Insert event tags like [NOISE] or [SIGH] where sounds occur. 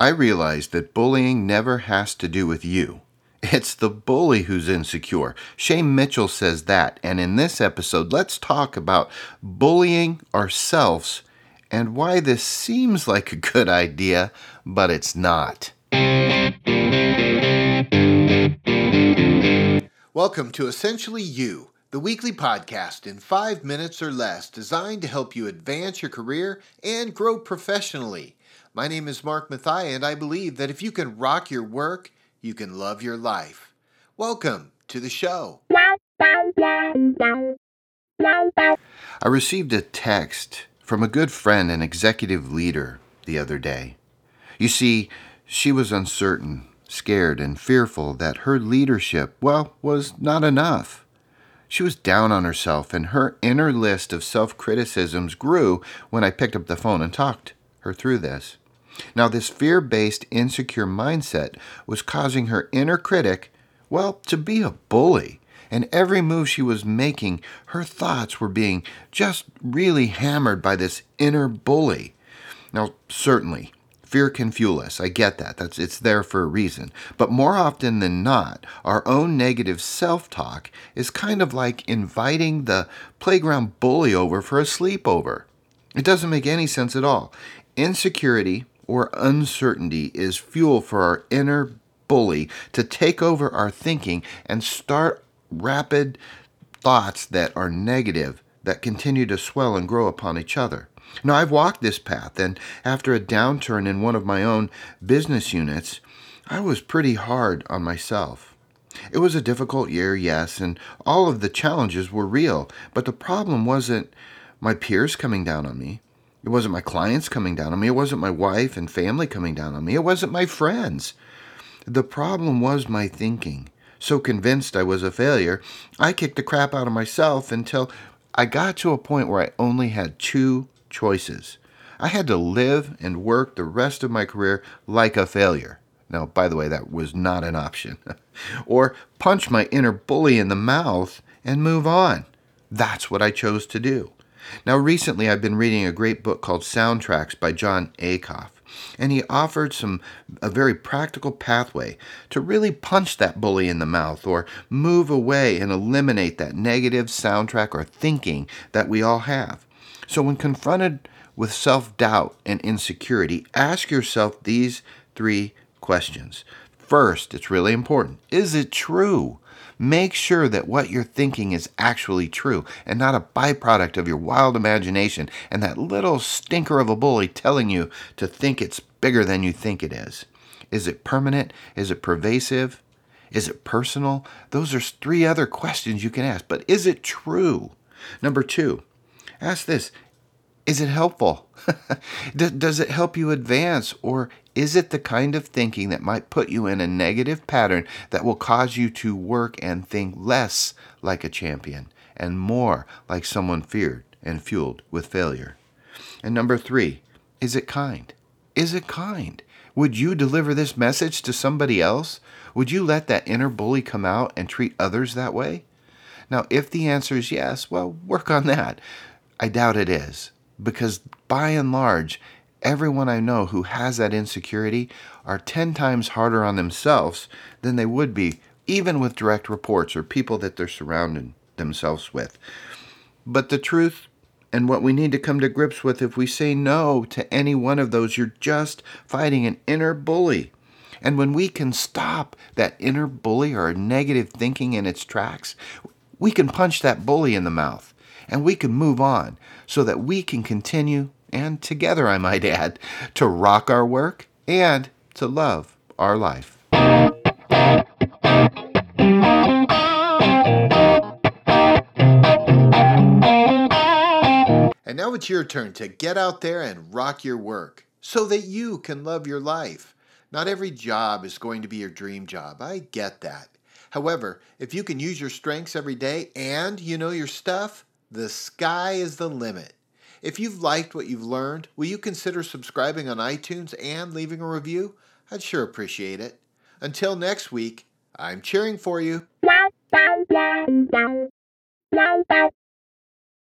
I realized that bullying never has to do with you. It's the bully who's insecure. Shane Mitchell says that. And in this episode, let's talk about bullying ourselves and why this seems like a good idea, but it's not. Welcome to Essentially You, the weekly podcast in five minutes or less designed to help you advance your career and grow professionally. My name is Mark Mathia, and I believe that if you can rock your work, you can love your life. Welcome to the show. I received a text from a good friend and executive leader the other day. You see, she was uncertain, scared, and fearful that her leadership, well, was not enough. She was down on herself, and her inner list of self criticisms grew when I picked up the phone and talked her through this. Now, this fear based, insecure mindset was causing her inner critic, well, to be a bully. And every move she was making, her thoughts were being just really hammered by this inner bully. Now, certainly, fear can fuel us. I get that. That's it's there for a reason. But more often than not, our own negative self-talk is kind of like inviting the playground bully over for a sleepover. It doesn't make any sense at all. Insecurity or uncertainty is fuel for our inner bully to take over our thinking and start rapid thoughts that are negative that continue to swell and grow upon each other. Now, I've walked this path, and after a downturn in one of my own business units, I was pretty hard on myself. It was a difficult year, yes, and all of the challenges were real, but the problem wasn't my peers coming down on me. It wasn't my clients coming down on me. It wasn't my wife and family coming down on me. It wasn't my friends. The problem was my thinking. So convinced I was a failure, I kicked the crap out of myself until I got to a point where I only had two choices. I had to live and work the rest of my career like a failure. Now, by the way, that was not an option. [LAUGHS] or punch my inner bully in the mouth and move on. That's what I chose to do. Now, recently I've been reading a great book called Soundtracks by Jon Acuff, and he offered some a very practical pathway to really punch that bully in the mouth or move away and eliminate that negative soundtrack or thinking that we all have. So when confronted with self-doubt and insecurity, ask yourself these three questions. First, it's really important. Is it true? Make sure that what you're thinking is actually true and not a byproduct of your wild imagination and that little stinker of a bully telling you to think it's bigger than you think it is. Is it permanent? Is it pervasive? Is it personal? Those are three other questions you can ask. But is it true? Number two, ask this Is it helpful? [LAUGHS] Does it help you advance? Or is it the kind of thinking that might put you in a negative pattern that will cause you to work and think less like a champion and more like someone feared and fueled with failure? And number three, is it kind? Is it kind? Would you deliver this message to somebody else? Would you let that inner bully come out and treat others that way? Now, if the answer is yes, well, work on that. I doubt it is, because by and large, everyone I know who has that insecurity are 10 times harder on themselves than they would be, even with direct reports or people that they're surrounding themselves with. But the truth and what we need to come to grips with if we say no to any one of those, you're just fighting an inner bully. And when we can stop that inner bully or negative thinking in its tracks, we can punch that bully in the mouth and we can move on so that we can continue and together, I might add, to rock our work and to love our life. And now it's your turn to get out there and rock your work so that you can love your life. Not every job is going to be your dream job. I get that. However, if you can use your strengths every day and you know your stuff, the sky is the limit. If you've liked what you've learned, will you consider subscribing on iTunes and leaving a review? I'd sure appreciate it. Until next week, I'm cheering for you.